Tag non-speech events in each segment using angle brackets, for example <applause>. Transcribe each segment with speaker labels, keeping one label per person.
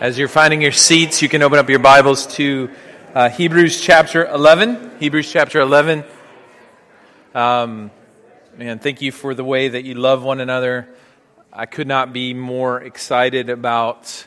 Speaker 1: As you're finding your seats, you can open up your Bibles to uh, Hebrews chapter 11. Hebrews chapter 11. Um, man, thank you for the way that you love one another. I could not be more excited about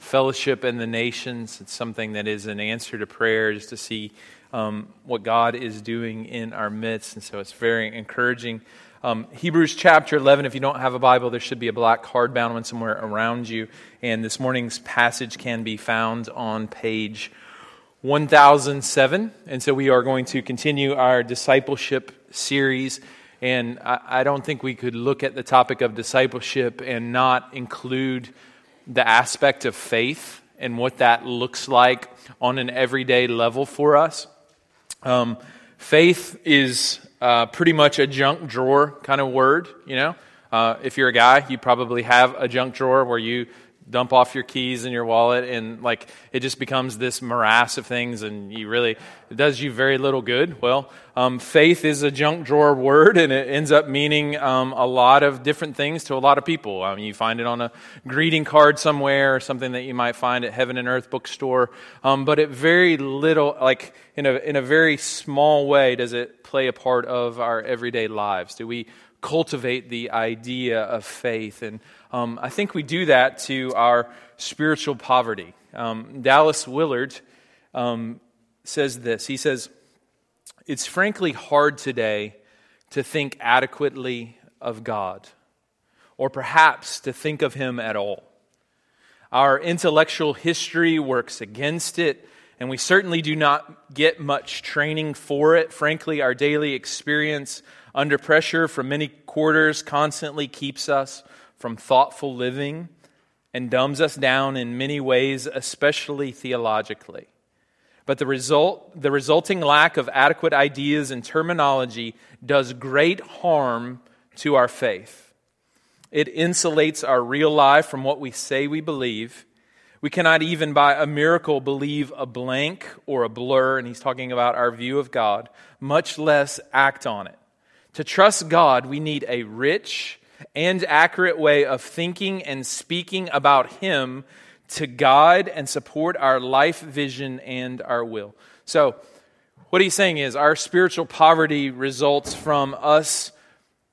Speaker 1: fellowship in the nations. It's something that is an answer to prayer, just to see um, what God is doing in our midst. And so it's very encouraging. Um, Hebrews chapter 11, if you don't have a Bible, there should be a black hardbound one somewhere around you. And this morning's passage can be found on page 1007. And so we are going to continue our discipleship series. And I, I don't think we could look at the topic of discipleship and not include the aspect of faith and what that looks like on an everyday level for us. Um, faith is uh, pretty much a junk drawer kind of word, you know. Uh, if you're a guy, you probably have a junk drawer where you dump off your keys and your wallet and like it just becomes this morass of things and you really it does you very little good. Well um, faith is a junk drawer word and it ends up meaning um, a lot of different things to a lot of people. Mean, you find it on a greeting card somewhere or something that you might find at heaven and earth bookstore. Um, but it very little like in a, in a very small way does it play a part of our everyday lives. Do we cultivate the idea of faith and um, I think we do that to our spiritual poverty. Um, Dallas Willard um, says this He says, It's frankly hard today to think adequately of God, or perhaps to think of Him at all. Our intellectual history works against it, and we certainly do not get much training for it. Frankly, our daily experience under pressure from many quarters constantly keeps us from thoughtful living and dumbs us down in many ways, especially theologically. But the, result, the resulting lack of adequate ideas and terminology does great harm to our faith. It insulates our real life from what we say we believe. We cannot even by a miracle believe a blank or a blur, and he's talking about our view of God, much less act on it. To trust God, we need a rich and accurate way of thinking and speaking about Him to guide and support our life vision and our will. So, what he's saying is our spiritual poverty results from us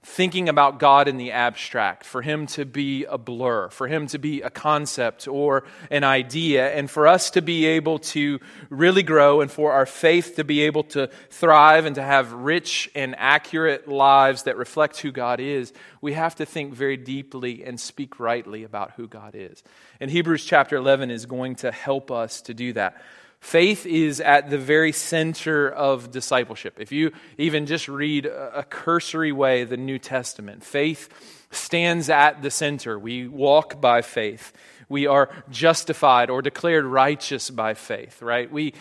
Speaker 1: thinking about God in the abstract, for Him to be a blur, for Him to be a concept or an idea, and for us to be able to really grow and for our faith to be able to thrive and to have rich and accurate lives that reflect who God is, we have to think very deeply and speak rightly about who God is. And Hebrews chapter 11 is going to help us to do that. Faith is at the very center of discipleship. If you even just read a cursory way the New Testament, faith stands at the center. We walk by faith. We are justified or declared righteous by faith, right? We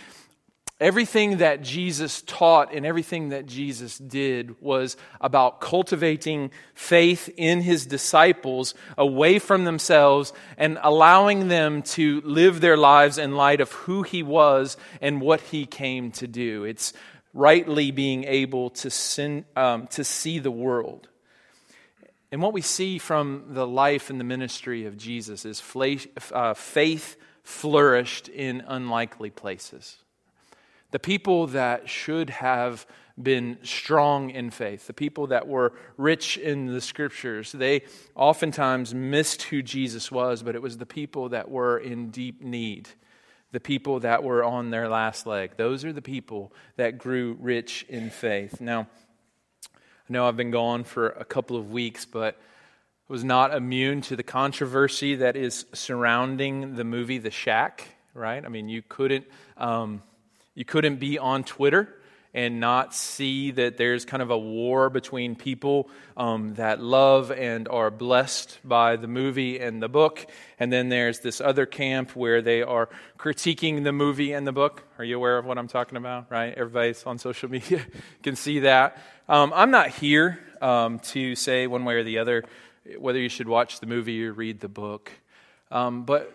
Speaker 1: Everything that Jesus taught and everything that Jesus did was about cultivating faith in his disciples away from themselves and allowing them to live their lives in light of who he was and what he came to do. It's rightly being able to, sin, um, to see the world. And what we see from the life and the ministry of Jesus is uh, faith flourished in unlikely places. The people that should have been strong in faith, the people that were rich in the scriptures, they oftentimes missed who Jesus was, but it was the people that were in deep need, the people that were on their last leg. Those are the people that grew rich in faith. Now, I know I've been gone for a couple of weeks, but I was not immune to the controversy that is surrounding the movie The Shack, right? I mean, you couldn't. Um, you couldn't be on Twitter and not see that there's kind of a war between people um, that love and are blessed by the movie and the book. And then there's this other camp where they are critiquing the movie and the book. Are you aware of what I'm talking about? Right? Everybody's on social <laughs> media can see that. Um, I'm not here um, to say one way or the other whether you should watch the movie or read the book. Um, but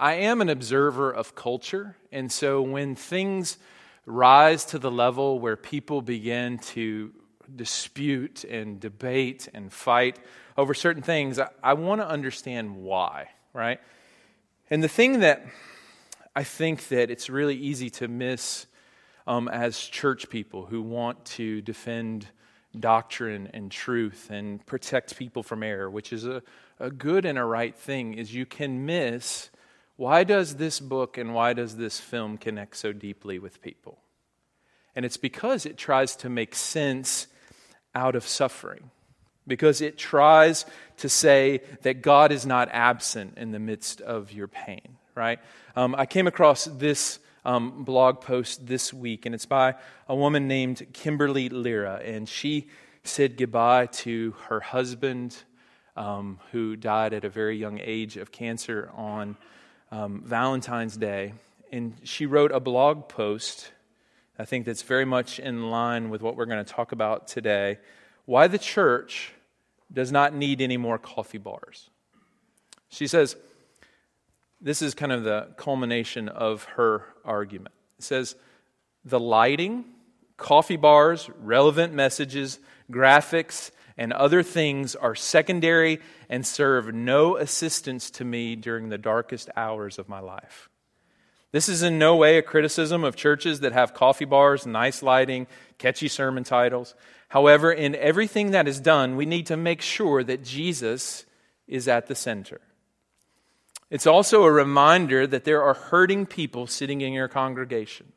Speaker 1: I am an observer of culture, and so when things rise to the level where people begin to dispute and debate and fight over certain things, I, I want to understand why, right? And the thing that I think that it's really easy to miss um, as church people who want to defend doctrine and truth and protect people from error, which is a, a good and a right thing, is you can miss why does this book and why does this film connect so deeply with people? And it's because it tries to make sense out of suffering. Because it tries to say that God is not absent in the midst of your pain, right? Um, I came across this um, blog post this week, and it's by a woman named Kimberly Lira. And she said goodbye to her husband, um, who died at a very young age of cancer on um, Valentine's Day. And she wrote a blog post, I think that's very much in line with what we're going to talk about today why the church does not need any more coffee bars. She says, this is kind of the culmination of her argument. It says, the lighting, coffee bars, relevant messages, graphics, and other things are secondary and serve no assistance to me during the darkest hours of my life. This is in no way a criticism of churches that have coffee bars, nice lighting, catchy sermon titles. However, in everything that is done, we need to make sure that Jesus is at the center. It's also a reminder that there are hurting people sitting in your congregation.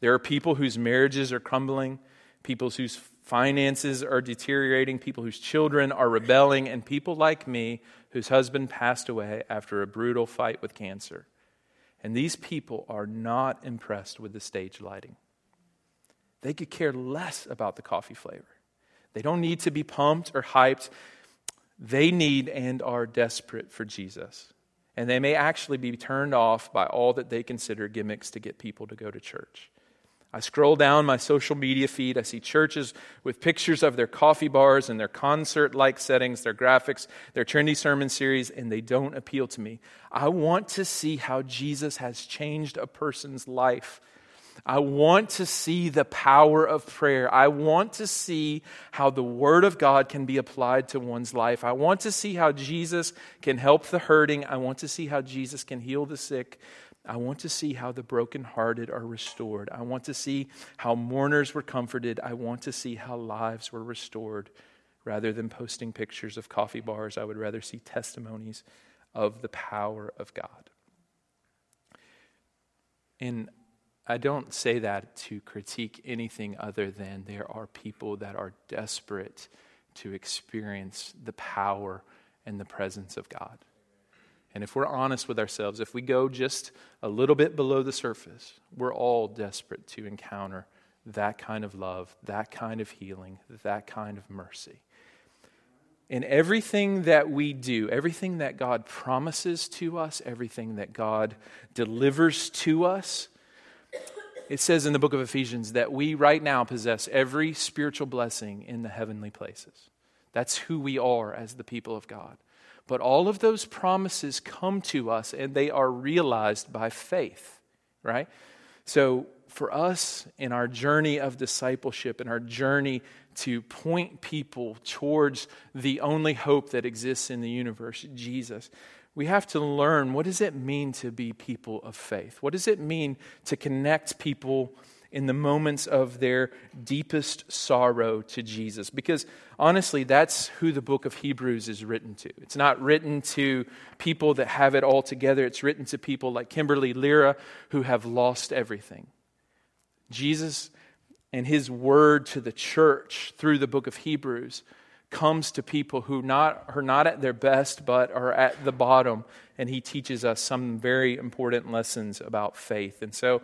Speaker 1: There are people whose marriages are crumbling, people whose finances are deteriorating, people whose children are rebelling, and people like me whose husband passed away after a brutal fight with cancer. And these people are not impressed with the stage lighting. They could care less about the coffee flavor. They don't need to be pumped or hyped. They need and are desperate for Jesus and they may actually be turned off by all that they consider gimmicks to get people to go to church. I scroll down my social media feed. I see churches with pictures of their coffee bars and their concert like settings, their graphics, their trendy sermon series, and they don't appeal to me. I want to see how Jesus has changed a person's life I want to see the power of prayer. I want to see how the Word of God can be applied to one's life. I want to see how Jesus can help the hurting. I want to see how Jesus can heal the sick. I want to see how the brokenhearted are restored. I want to see how mourners were comforted. I want to see how lives were restored. Rather than posting pictures of coffee bars, I would rather see testimonies of the power of God. And I don't say that to critique anything other than there are people that are desperate to experience the power and the presence of God. And if we're honest with ourselves, if we go just a little bit below the surface, we're all desperate to encounter that kind of love, that kind of healing, that kind of mercy. In everything that we do, everything that God promises to us, everything that God delivers to us, it says in the book of Ephesians that we right now possess every spiritual blessing in the heavenly places. That's who we are as the people of God. But all of those promises come to us and they are realized by faith, right? So for us in our journey of discipleship, in our journey to point people towards the only hope that exists in the universe, Jesus, we have to learn what does it mean to be people of faith? What does it mean to connect people in the moments of their deepest sorrow to Jesus? Because honestly, that's who the book of Hebrews is written to. It's not written to people that have it all together, it's written to people like Kimberly Lira who have lost everything. Jesus and his word to the church through the book of Hebrews comes to people who not, are not at their best but are at the bottom, and he teaches us some very important lessons about faith. And so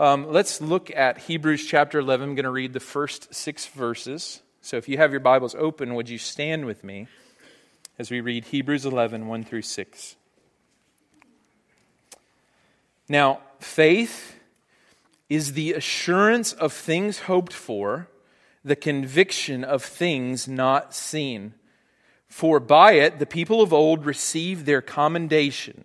Speaker 1: um, let's look at Hebrews chapter 11. I'm going to read the first six verses. So if you have your Bibles open, would you stand with me as we read Hebrews 11, 1 through 6? Now, faith is the assurance of things hoped for the conviction of things not seen. For by it the people of old received their commendation.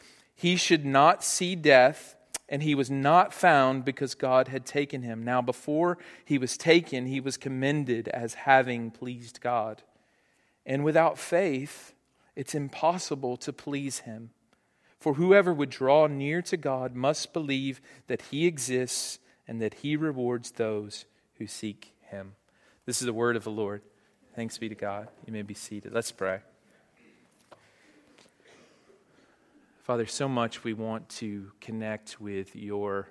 Speaker 1: he should not see death, and he was not found because God had taken him. Now, before he was taken, he was commended as having pleased God. And without faith, it's impossible to please him. For whoever would draw near to God must believe that he exists and that he rewards those who seek him. This is the word of the Lord. Thanks be to God. You may be seated. Let's pray. Father, so much we want to connect with your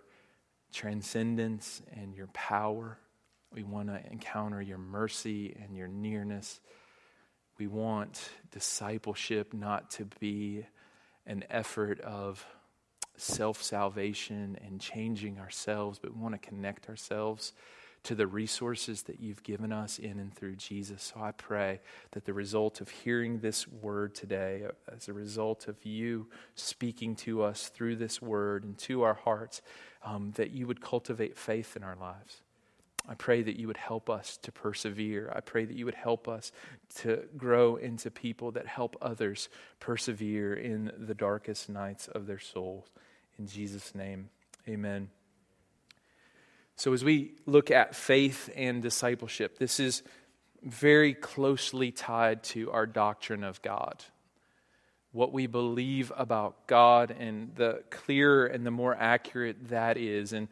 Speaker 1: transcendence and your power. We want to encounter your mercy and your nearness. We want discipleship not to be an effort of self salvation and changing ourselves, but we want to connect ourselves to the resources that you've given us in and through Jesus. So I pray that the result of hearing this word today, as a result of you speaking to us through this word and to our hearts, um, that you would cultivate faith in our lives. I pray that you would help us to persevere. I pray that you would help us to grow into people that help others persevere in the darkest nights of their souls. In Jesus' name, amen. So, as we look at faith and discipleship, this is very closely tied to our doctrine of God. What we believe about God, and the clearer and the more accurate that is. And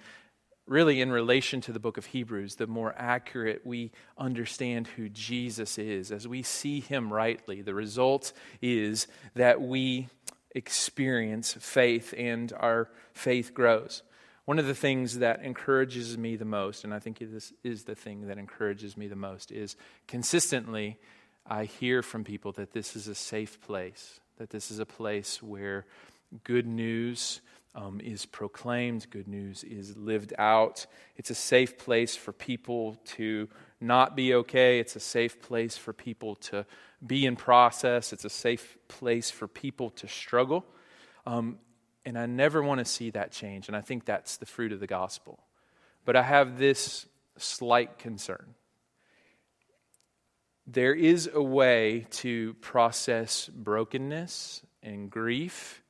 Speaker 1: really, in relation to the book of Hebrews, the more accurate we understand who Jesus is, as we see him rightly, the result is that we experience faith and our faith grows. One of the things that encourages me the most, and I think this is the thing that encourages me the most, is consistently I hear from people that this is a safe place, that this is a place where good news um, is proclaimed, good news is lived out. It's a safe place for people to not be okay. It's a safe place for people to be in process. It's a safe place for people to struggle. Um, and I never want to see that change. And I think that's the fruit of the gospel. But I have this slight concern. There is a way to process brokenness and grief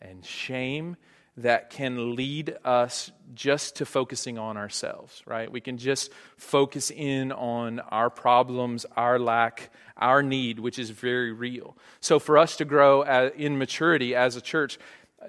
Speaker 1: and shame that can lead us just to focusing on ourselves, right? We can just focus in on our problems, our lack, our need, which is very real. So, for us to grow uh, in maturity as a church,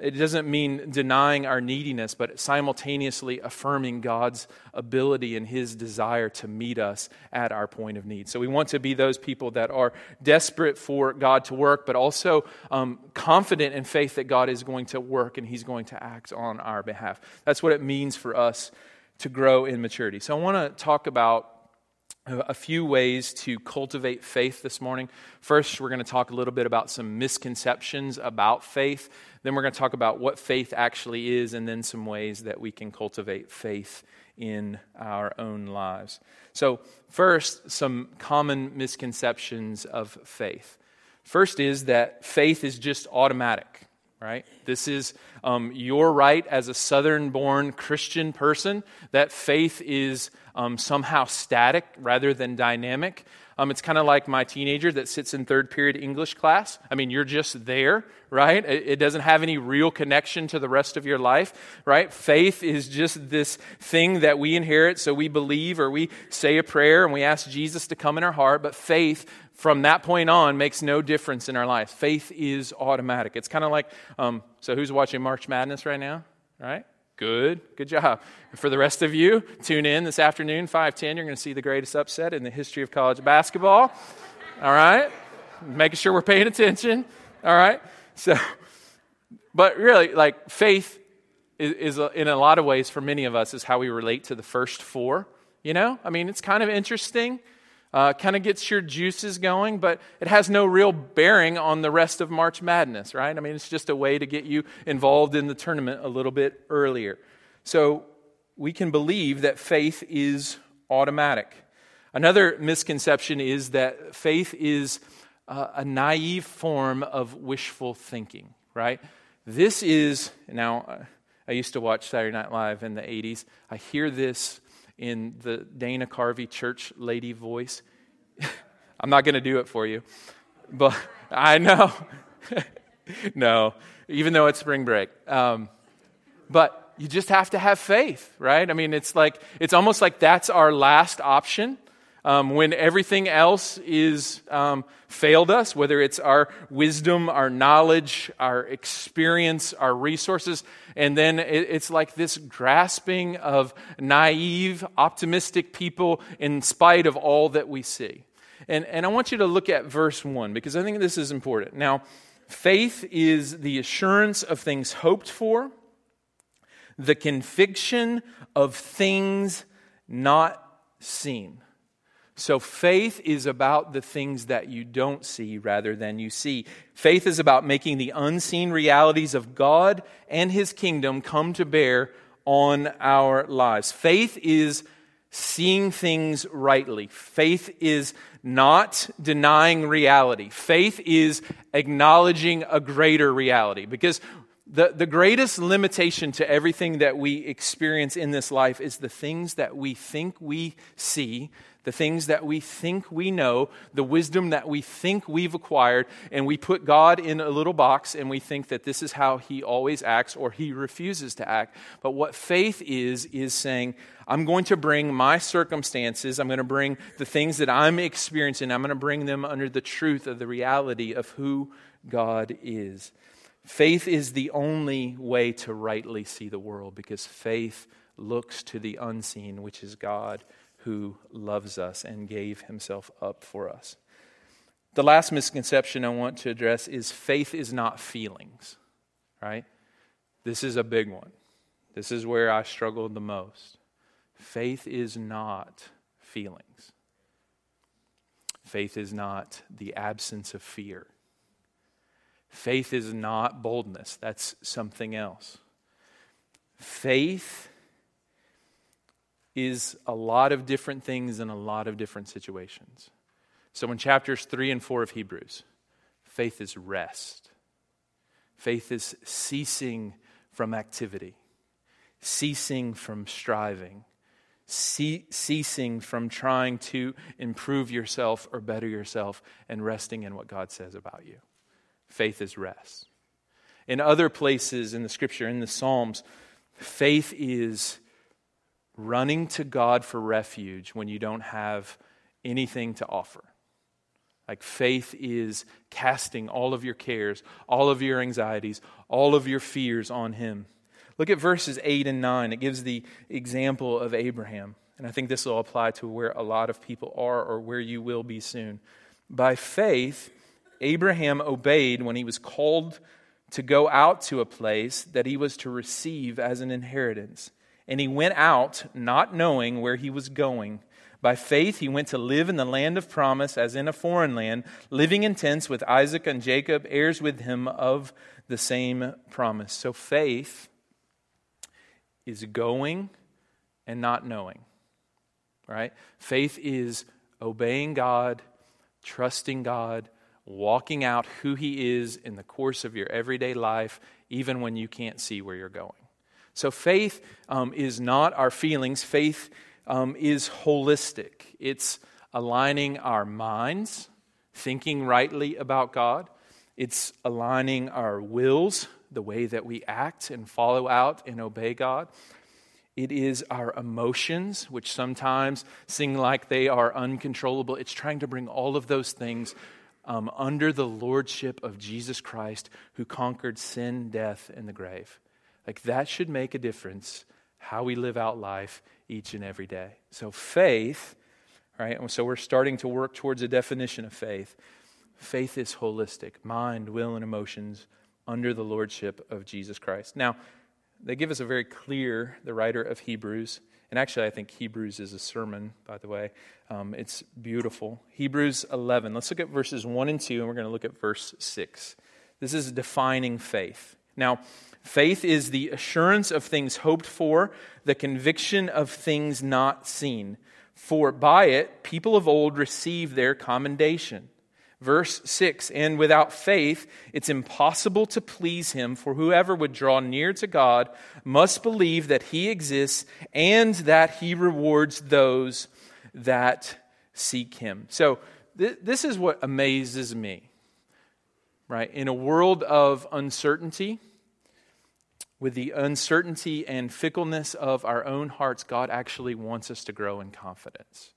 Speaker 1: it doesn't mean denying our neediness, but simultaneously affirming God's ability and His desire to meet us at our point of need. So we want to be those people that are desperate for God to work, but also um, confident in faith that God is going to work and He's going to act on our behalf. That's what it means for us to grow in maturity. So I want to talk about a few ways to cultivate faith this morning. First, we're going to talk a little bit about some misconceptions about faith. Then, we're going to talk about what faith actually is, and then some ways that we can cultivate faith in our own lives. So, first, some common misconceptions of faith. First is that faith is just automatic right? This is um, your right as a southern born Christian person that faith is um, somehow static rather than dynamic. Um, it's kind of like my teenager that sits in third period English class. I mean, you're just there, right? It, it doesn't have any real connection to the rest of your life, right? Faith is just this thing that we inherit, so we believe or we say a prayer and we ask Jesus to come in our heart, but faith from that point on makes no difference in our life. Faith is automatic. It's kind of like, um, so who's watching March Madness right now? Right? Good. Good job. For the rest of you, tune in this afternoon, 510. You're going to see the greatest upset in the history of college basketball. All right? Making sure we're paying attention. All right? So, but really, like, faith is, is in a lot of ways, for many of us, is how we relate to the first four. You know? I mean, it's kind of interesting uh, kind of gets your juices going, but it has no real bearing on the rest of March Madness, right? I mean, it's just a way to get you involved in the tournament a little bit earlier. So we can believe that faith is automatic. Another misconception is that faith is uh, a naive form of wishful thinking, right? This is, now, uh, I used to watch Saturday Night Live in the 80s. I hear this in the Dana Carvey church lady voice. <laughs> I'm not going to do it for you, but I know. <laughs> no, even though it's spring break. Um, but you just have to have faith, right? I mean, it's like, it's almost like that's our last option. Um, when everything else is um, failed us, whether it's our wisdom, our knowledge, our experience, our resources, and then it, it's like this grasping of naive, optimistic people in spite of all that we see. And, and I want you to look at verse 1 because I think this is important. Now, faith is the assurance of things hoped for, the conviction of things not seen. So faith is about the things that you don't see rather than you see. Faith is about making the unseen realities of God and His kingdom come to bear on our lives. Faith is seeing things rightly. Faith is not denying reality. Faith is acknowledging a greater reality. Because the, the greatest limitation to everything that we experience in this life is the things that we think we see the things that we think we know, the wisdom that we think we've acquired, and we put God in a little box and we think that this is how He always acts or He refuses to act. But what faith is, is saying, I'm going to bring my circumstances, I'm going to bring the things that I'm experiencing, I'm going to bring them under the truth of the reality of who God is. Faith is the only way to rightly see the world because faith looks to the unseen, which is God who loves us and gave himself up for us. The last misconception I want to address is faith is not feelings, right? This is a big one. This is where I struggled the most. Faith is not feelings. Faith is not the absence of fear. Faith is not boldness. That's something else. Faith is a lot of different things in a lot of different situations. So, in chapters 3 and 4 of Hebrews, faith is rest, faith is ceasing from activity, ceasing from striving. ceasing from trying to improve yourself or better yourself and resting in what God says about you. Faith is rest. In other places in the scripture, in the Psalms, faith is running to God for refuge when you don't have anything to offer. Like faith is casting all of your cares, all of your anxieties, all of your fears on Him. Look at verses 8 and 9. It gives the example of Abraham. And I think this will apply to where a lot of people are or where you will be soon. By faith, Abraham obeyed when he was called to go out to a place that he was to receive as an inheritance. And he went out, not knowing where he was going. By faith, he went to live in the land of promise as in a foreign land, living in tents with Isaac and Jacob, heirs with him of the same promise. So faith is going and not knowing, right? Faith is obeying God, trusting God, walking out who he is in the course of your everyday life, even when you can't see where you're going. So faith um, is not our feelings, faith um, is holistic. It's aligning our minds, thinking rightly about God, it's aligning our wills, the way that we act and follow out and obey God. It is our emotions, which sometimes seem like they are uncontrollable. It's trying to bring all of those things um, under the lordship of Jesus Christ, who conquered sin, death, and the grave. Like that should make a difference how we live out life each and every day. So faith, right? So we're starting to work towards a definition of faith. Faith is holistic, mind, will, and emotions under the lordship of Jesus Christ. Now, they give us a very clear, the writer of Hebrews, and actually, I think Hebrews is a sermon, by the way. Um, it's beautiful. Hebrews 11. Let's look at verses 1 and 2, and we're going to look at verse 6. This is defining faith. Now, Faith is the assurance of things hoped for, the conviction of things not seen. For by it, people of old received their commendation. Verse 6 And without faith, it's impossible to please him, for whoever would draw near to God must believe that he exists and that he rewards those that seek him. So, th- this is what amazes me, right? In a world of uncertainty, with the uncertainty and fickleness of our own hearts, God actually wants us to grow in confidence.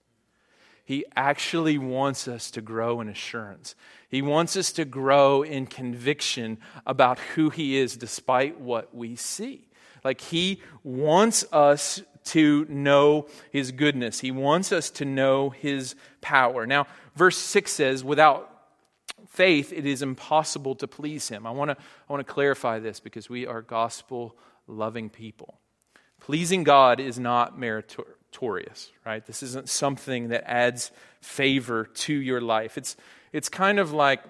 Speaker 1: He actually wants us to grow in assurance. He wants us to grow in conviction about who He is despite what we see. Like He wants us to know His goodness, He wants us to know His power. Now, verse 6 says, without faith, it is impossible to please Him. I want to, I want to clarify this because we are gospel loving people. Pleasing God is not meritorious right? This isn't something that adds favor to your life. It's, it's kind of like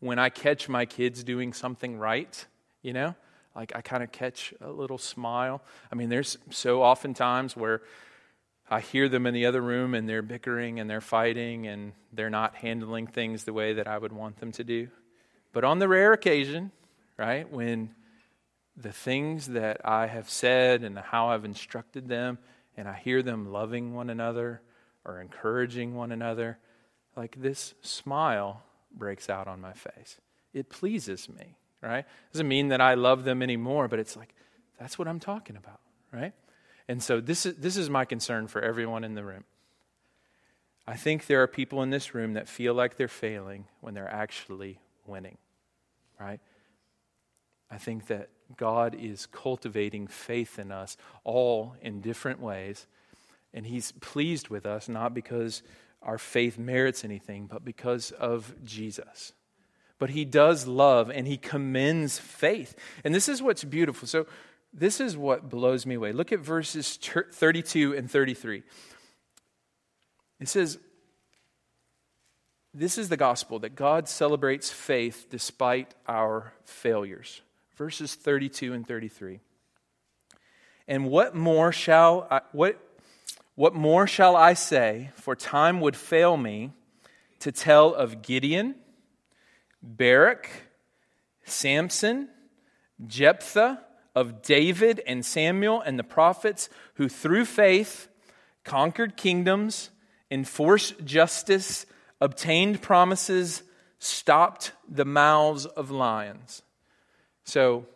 Speaker 1: when I catch my kids doing something right, you know? Like I kind of catch a little smile. I mean, there's so often times where I hear them in the other room and they're bickering and they're fighting and they're not handling things the way that I would want them to do. But on the rare occasion, right, when the things that I have said and how I've instructed them and I hear them loving one another or encouraging one another, like this smile breaks out on my face. It pleases me, right? Doesn't mean that I love them anymore, but it's like, that's what I'm talking about, right? And so this is, this is my concern for everyone in the room. I think there are people in this room that feel like they're failing when they're actually winning, right? I think that God is cultivating faith in us all in different ways. And He's pleased with us, not because our faith merits anything, but because of Jesus. But He does love and He commends faith. And this is what's beautiful. So, this is what blows me away. Look at verses 32 and 33. It says, This is the gospel that God celebrates faith despite our failures verses 32 and 33. And what more shall I, what, what more shall I say? For time would fail me to tell of Gideon, Barak, Samson, Jephthah, of David and Samuel and the prophets who through faith conquered kingdoms, enforced justice, obtained promises, stopped the mouths of lions. So,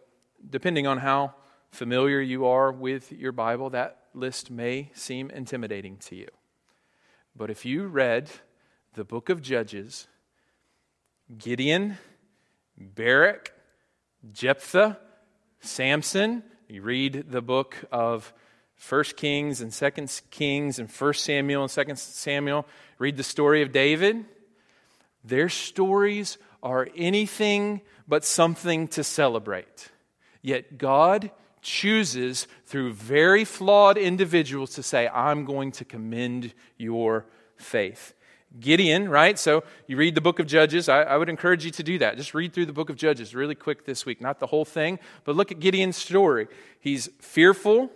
Speaker 1: depending on how familiar you are with your Bible, that list may seem intimidating to you. But if you read the book of Judges, Gideon, Barak, Jephthah, Samson, you read the book of First Kings and Second Kings and First Samuel and Second Samuel, read the story of David. Their stories are anything but something to celebrate. Yet God chooses through very flawed individuals to say, I'm going to commend your faith. Gideon, right? So you read the book of Judges. I, I, would encourage you to do that. Just read through the book of Judges really quick this week. Not the whole thing, but look at Gideon's story. He's fearful.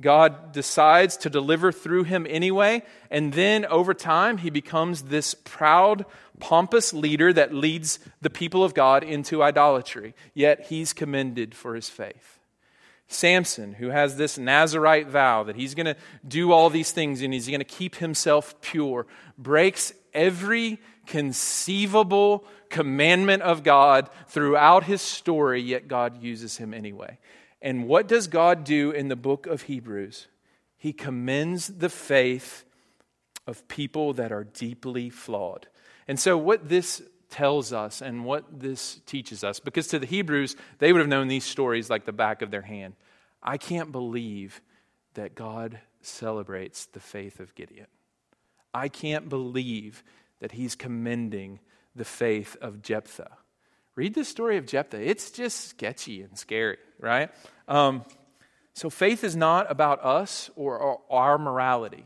Speaker 1: God decides to deliver through him anyway. And then over time, he becomes this proud, pompous leader that leads the people of God into idolatry. Yet he's commended for his faith. Samson, who has this Nazarite vow that he's going to do all these things and he's going to keep himself pure, breaks every conceivable commandment of God throughout his story, yet God uses him anyway. And what does God do in the book of Hebrews? He commends the faith of people that are deeply flawed. And so, what this tells us and what this teaches us, because to the Hebrews, they would have known these stories like the back of their hand. I can't believe that God celebrates the faith of Gideon. I can't believe that he's commending the faith of Jephthah. Read the story of Jephthah. It's just sketchy and scary, right? Um, so faith is not about us or our morality.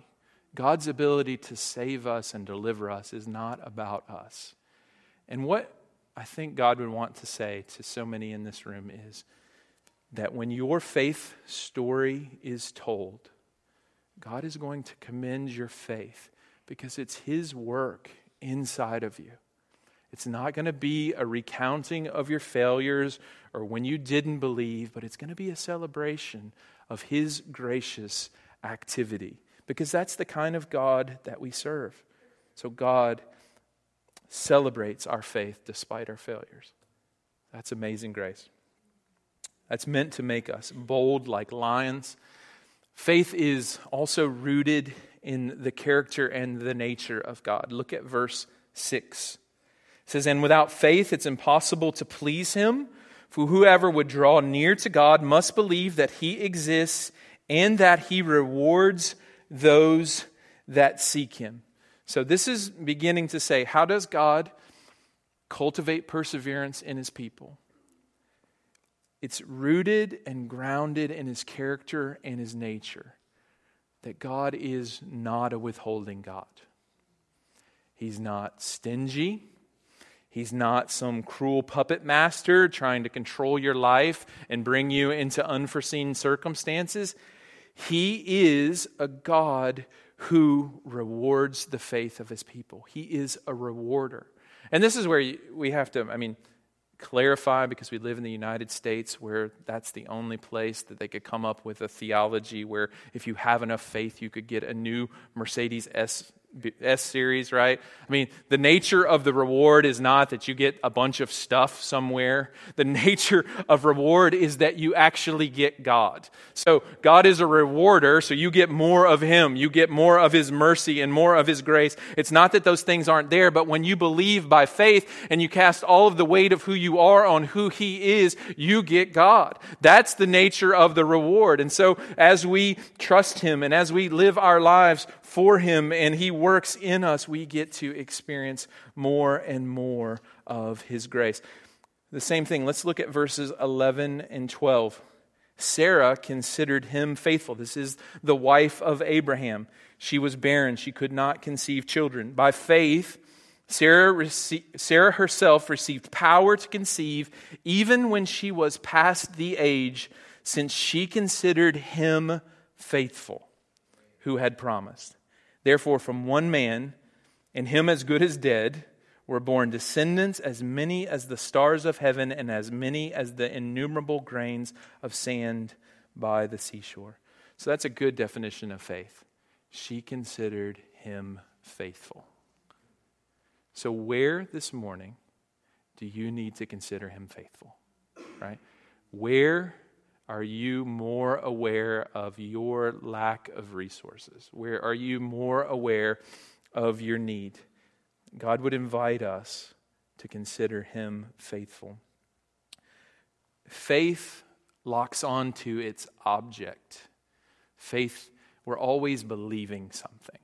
Speaker 1: God's ability to save us and deliver us is not about us. And what I think God would want to say to so many in this room is that when your faith story is told, God is going to commend your faith because it's His work inside of you. It's not going to be a recounting of your failures or when you didn't believe, but it's going to be a celebration of His gracious activity because that's the kind of God that we serve. So God celebrates our faith despite our failures. That's amazing grace. That's meant to make us bold like lions. Faith is also rooted in the character and the nature of God. Look at verse 6. It says, And without faith it's impossible to please him, for whoever would draw near to God must believe that he exists and that he rewards those that seek him. So, this is beginning to say, how does God cultivate perseverance in his people? It's rooted and grounded in his character and his nature. That God is not a withholding God. He's not stingy. He's not some cruel puppet master trying to control your life and bring you into unforeseen circumstances. He is a God who rewards the faith of his people. He is a rewarder. And this is where we have to, I mean, clarify because we live in the United States where that's the only place that they could come up with a theology where if you have enough faith, you could get a new Mercedes S S series, right? I mean, the nature of the reward is not that you get a bunch of stuff somewhere. The <laughs> nature of reward is that you actually get God. So, God is a rewarder, so you get more of Him. You get more of His mercy and more of His grace. It's not that those things aren't there, but when you believe by faith and you cast all of the weight of who you are on who He is, you get God. That's the nature of the reward. And so, as we trust Him and as we live our lives for Him and He works in us, we get to experience more and more of His grace. The same thing, let's look at verses 11 and 12. Sarah considered him faithful. This is the wife of Abraham. She was barren, she could not conceive children. By faith, Sarah, rece- Sarah herself received power to conceive even when she was past the age, since she considered him faithful who had promised. Therefore, from one man, and him as good as dead, were born descendants as many as the stars of heaven and as many as the innumerable grains of sand by the seashore. So that's a good definition of faith. She considered him faithful. So, where this morning do you need to consider him faithful? Right? Where are you more aware of your lack of resources? Where are you more aware of your need? God would invite us to consider Him faithful. Faith locks on to its object. Faith, we're always believing something.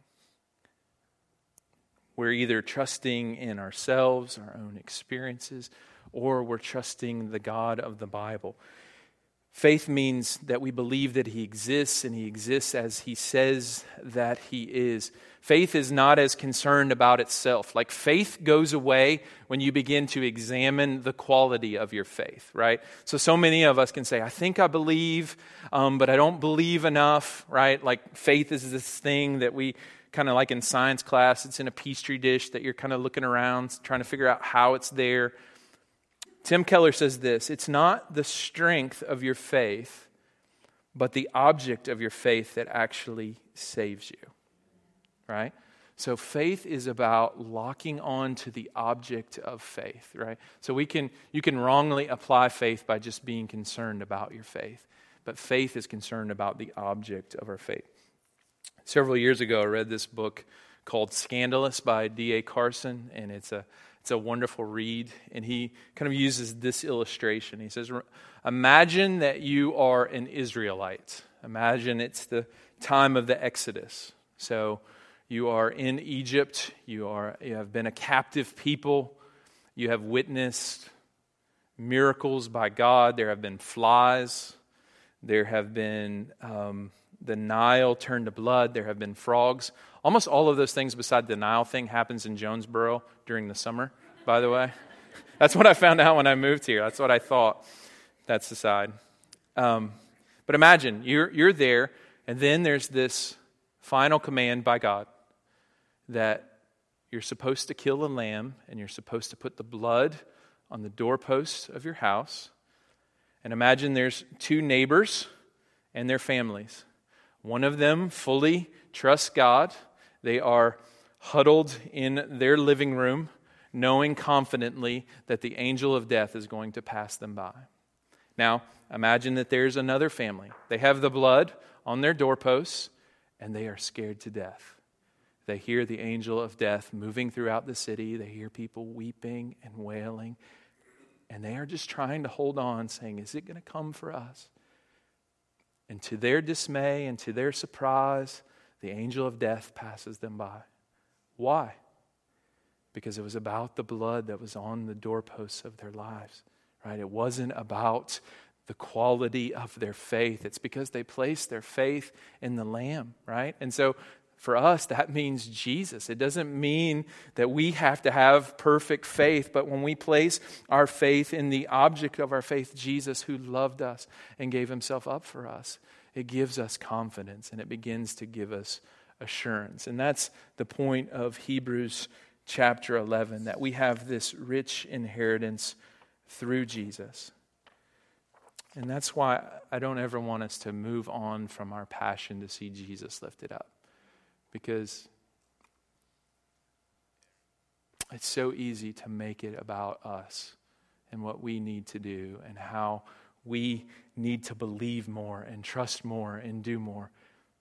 Speaker 1: We're either trusting in ourselves, our own experiences, or we're trusting the God of the Bible. Faith means that we believe that He exists and He exists as He says that He is. Faith is not as concerned about itself. Like faith goes away when you begin to examine the quality of your faith, right? So, so many of us can say, I think I believe, um, but I don't believe enough, right? Like faith is this thing that we kind of like in science class, it's in a petri dish that you're kind of looking around, trying to figure out how it's there. Tim Keller says this it's not the strength of your faith, but the object of your faith that actually saves you. Right? So faith is about locking on to the object of faith, right? So we can you can wrongly apply faith by just being concerned about your faith. But faith is concerned about the object of our faith. Several years ago I read this book called Scandalous by D.A. Carson and it's a it's a wonderful read. And he kind of uses this illustration. He says, Imagine that you are an Israelite. Imagine it's the time of the Exodus. So you are in Egypt, you, are, you have been a captive people, you have witnessed miracles by God, there have been flies, there have been um, the Nile turned to blood, there have been frogs. Almost all of those things beside the Nile thing happens in Jonesboro during the summer, by the way. <laughs> That's what I found out when I moved here. That's what I thought. That's the side. Um, but imagine you're, you're there, and then there's this final command by God that you're supposed to kill a lamb and you're supposed to put the blood on the doorposts of your house. And imagine there's two neighbors and their families. One of them fully trusts God. They are huddled in their living room, knowing confidently that the angel of death is going to pass them by. Now, imagine that there's another family. They have the blood on their doorposts, and they are scared to death. They hear the angel of death moving throughout the city. They hear people weeping and wailing. And they are just trying to hold on, saying, Is it going to come for us? And to their dismay and to their surprise, the angel of death passes them by. Why? Because it was about the blood that was on the doorposts of their lives, right? It wasn't about the quality of their faith. It's because they placed their faith in the Lamb, right? And so for us, that means Jesus. It doesn't mean that we have to have perfect faith, but when we place our faith in the object of our faith, Jesus, who loved us and gave himself up for us, it gives us confidence and it begins to give us assurance. And that's the point of Hebrews chapter 11 that we have this rich inheritance through Jesus. And that's why I don't ever want us to move on from our passion to see Jesus lifted up because it's so easy to make it about us and what we need to do and how we need to believe more and trust more and do more.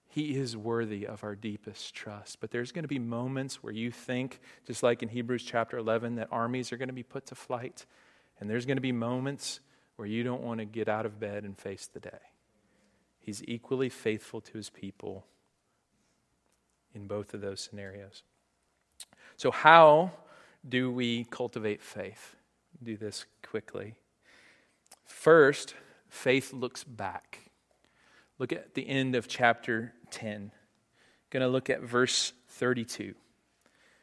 Speaker 1: He is worthy of our deepest trust. But there's going to be moments where you think, just like in Hebrews chapter 11, that armies are going to be put to flight. And there's going to be moments where you don't want to get out of bed and face the day. He's equally faithful to his people in both of those scenarios. So, how do we cultivate faith? Do this quickly. First, faith looks back. Look at the end of chapter 10. Going to look at verse 32.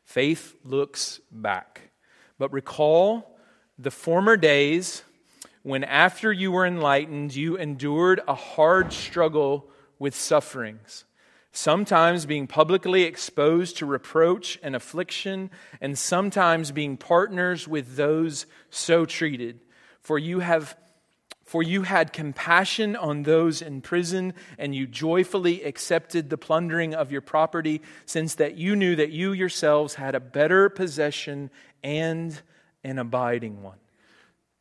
Speaker 1: Faith looks back. But recall the former days when, after you were enlightened, you endured a hard struggle with sufferings sometimes being publicly exposed to reproach and affliction, and sometimes being partners with those so treated. For you have for you had compassion on those in prison, and you joyfully accepted the plundering of your property, since that you knew that you yourselves had a better possession and an abiding one.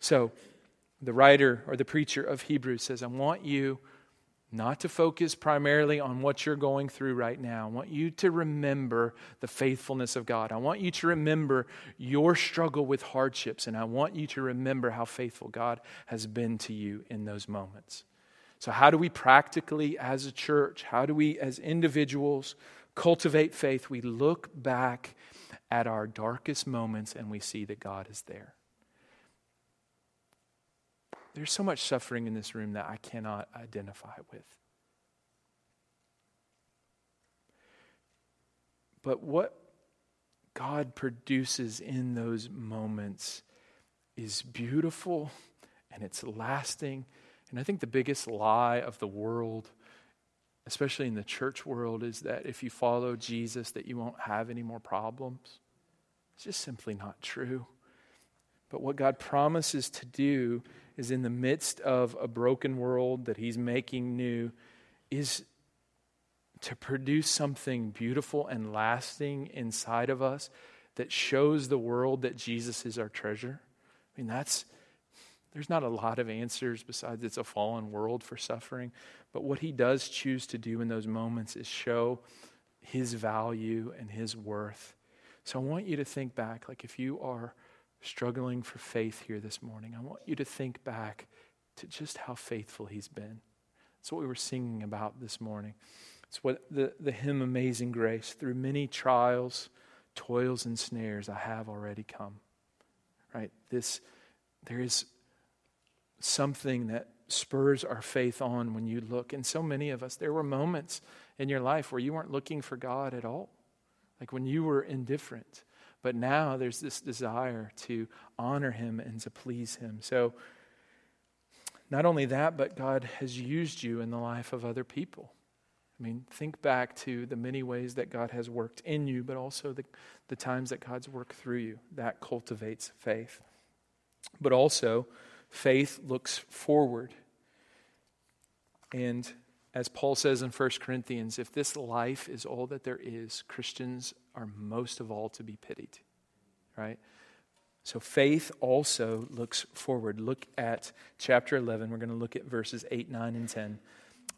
Speaker 1: So, the writer or the preacher of Hebrews says, I want you not to focus primarily on what you're going through right now. I want you to remember the faithfulness of God. I want you to remember your struggle with hardships, and I want you to remember how faithful God has been to you in those moments. So, how do we practically, as a church, how do we, as individuals, cultivate faith? We look back at our darkest moments and we see that God is there. There's so much suffering in this room that I cannot identify with. But what God produces in those moments is beautiful and it's lasting. And I think the biggest lie of the world, especially in the church world, is that if you follow Jesus that you won't have any more problems. It's just simply not true. But what God promises to do is in the midst of a broken world that He's making new, is to produce something beautiful and lasting inside of us that shows the world that Jesus is our treasure. I mean, that's, there's not a lot of answers besides it's a fallen world for suffering. But what he does choose to do in those moments is show his value and his worth. So I want you to think back like if you are struggling for faith here this morning, I want you to think back to just how faithful He's been. That's what we were singing about this morning. It's what the, the hymn Amazing Grace. Through many trials, toils, and snares, I have already come. Right? This, there is something that spurs our faith on when you look. And so many of us, there were moments in your life where you weren't looking for God at all. Like when you were indifferent. But now there's this desire to honor him and to please him. So, not only that, but God has used you in the life of other people. I mean, think back to the many ways that God has worked in you, but also the, the times that God's worked through you. That cultivates faith. But also, faith looks forward. And as Paul says in 1 Corinthians, if this life is all that there is, Christians are most of all to be pitied. Right? So faith also looks forward. Look at chapter 11. We're going to look at verses 8, 9, and 10.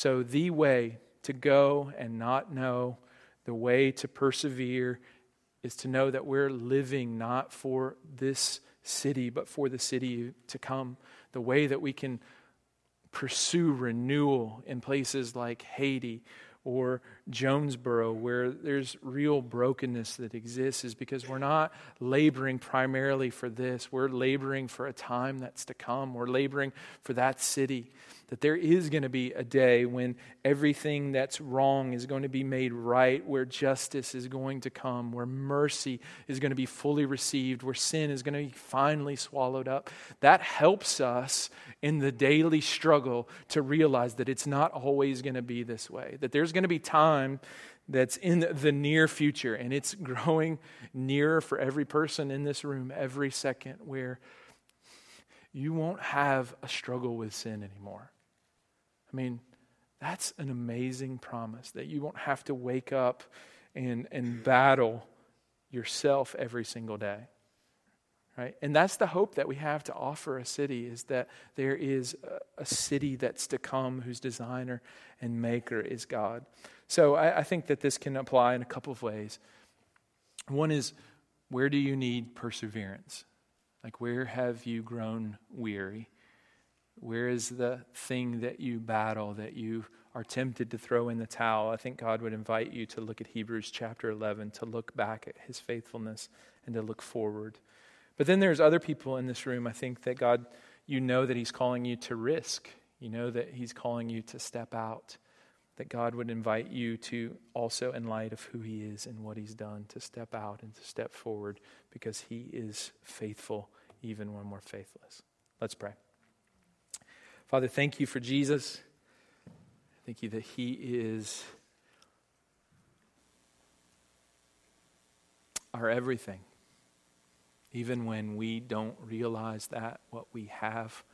Speaker 1: So, the way to go and not know, the way to persevere, is to know that we're living not for this city, but for the city to come. The way that we can pursue renewal in places like Haiti or Jonesboro, where there's real brokenness that exists, is because we're not laboring primarily for this. We're laboring for a time that's to come. We're laboring for that city that there is going to be a day when everything that's wrong is going to be made right, where justice is going to come, where mercy is going to be fully received, where sin is going to be finally swallowed up. That helps us in the daily struggle to realize that it's not always going to be this way, that there's going to be time that's in the near future, and it's <laughs> growing nearer for every person in this room every second, where you won't have a struggle with sin anymore. I mean, that's an amazing promise that you won't have to wake up and, and battle yourself every single day. Right? And that's the hope that we have to offer a city is that there is a, a city that's to come whose designer and maker is God. So I, I think that this can apply in a couple of ways. One is where do you need perseverance? Like, where have you grown weary? Where is the thing that you battle, that you are tempted to throw in the towel? I think God would invite you to look at Hebrews chapter 11, to look back at his faithfulness and to look forward. But then there's other people in this room, I think that God, you know that he's calling you to risk. You know that he's calling you to step out. That God would invite you to also, in light of who he is and what he's done, to step out and to step forward because he is faithful even when we're faithless. Let's pray. Father, thank you for Jesus. Thank you that he is our everything. Even when we don't realize that, what we have,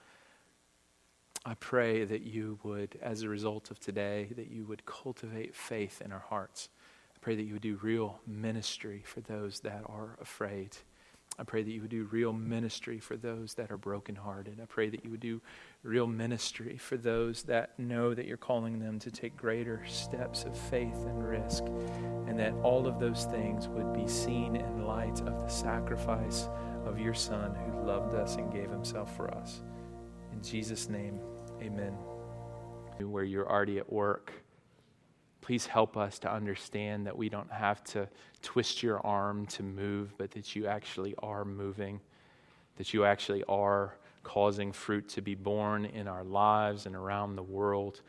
Speaker 1: I pray that you would, as a result of today, that you would cultivate faith in our hearts. I pray that you would do real ministry for those that are afraid. I pray that you would do real ministry for those that are brokenhearted. I pray that you would do real ministry for those that know that you're calling them to take greater steps of faith and risk, and that all of those things would be seen in light of the sacrifice of your Son who loved us and gave himself for us. In Jesus' name, amen. Where you're already at work Please help us to understand that we don't have to twist your arm to move, but that you actually are moving, that you actually are causing fruit to be borne in our lives and around the world.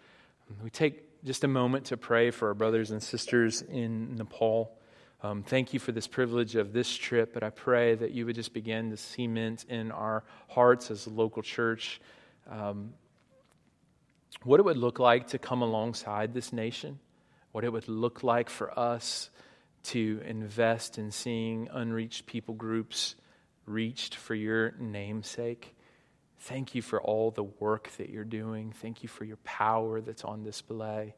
Speaker 1: We take just a moment to pray for our brothers and sisters in Nepal. Um, thank you for this privilege of this trip, but I pray that you would just begin to cement in our hearts as a local church um, what it would look like to come alongside this nation what it would look like for us to invest in seeing unreached people groups reached for your namesake. Thank you for all the work that you're doing. Thank you for your power that's on display.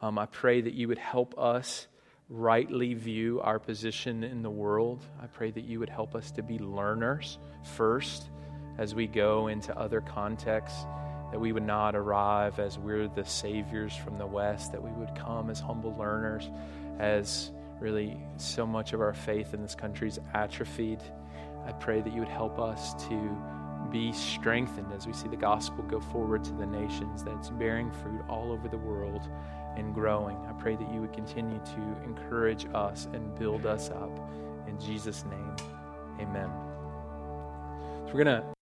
Speaker 1: Um, I pray that you would help us rightly view our position in the world. I pray that you would help us to be learners first as we go into other contexts that we would not arrive as we're the saviors from the West, that we would come as humble learners, as really so much of our faith in this country is atrophied. I pray that you would help us to be strengthened as we see the gospel go forward to the nations, that it's bearing fruit all over the world and growing. I pray that you would continue to encourage us and build us up. In Jesus' name, amen. So we're going to.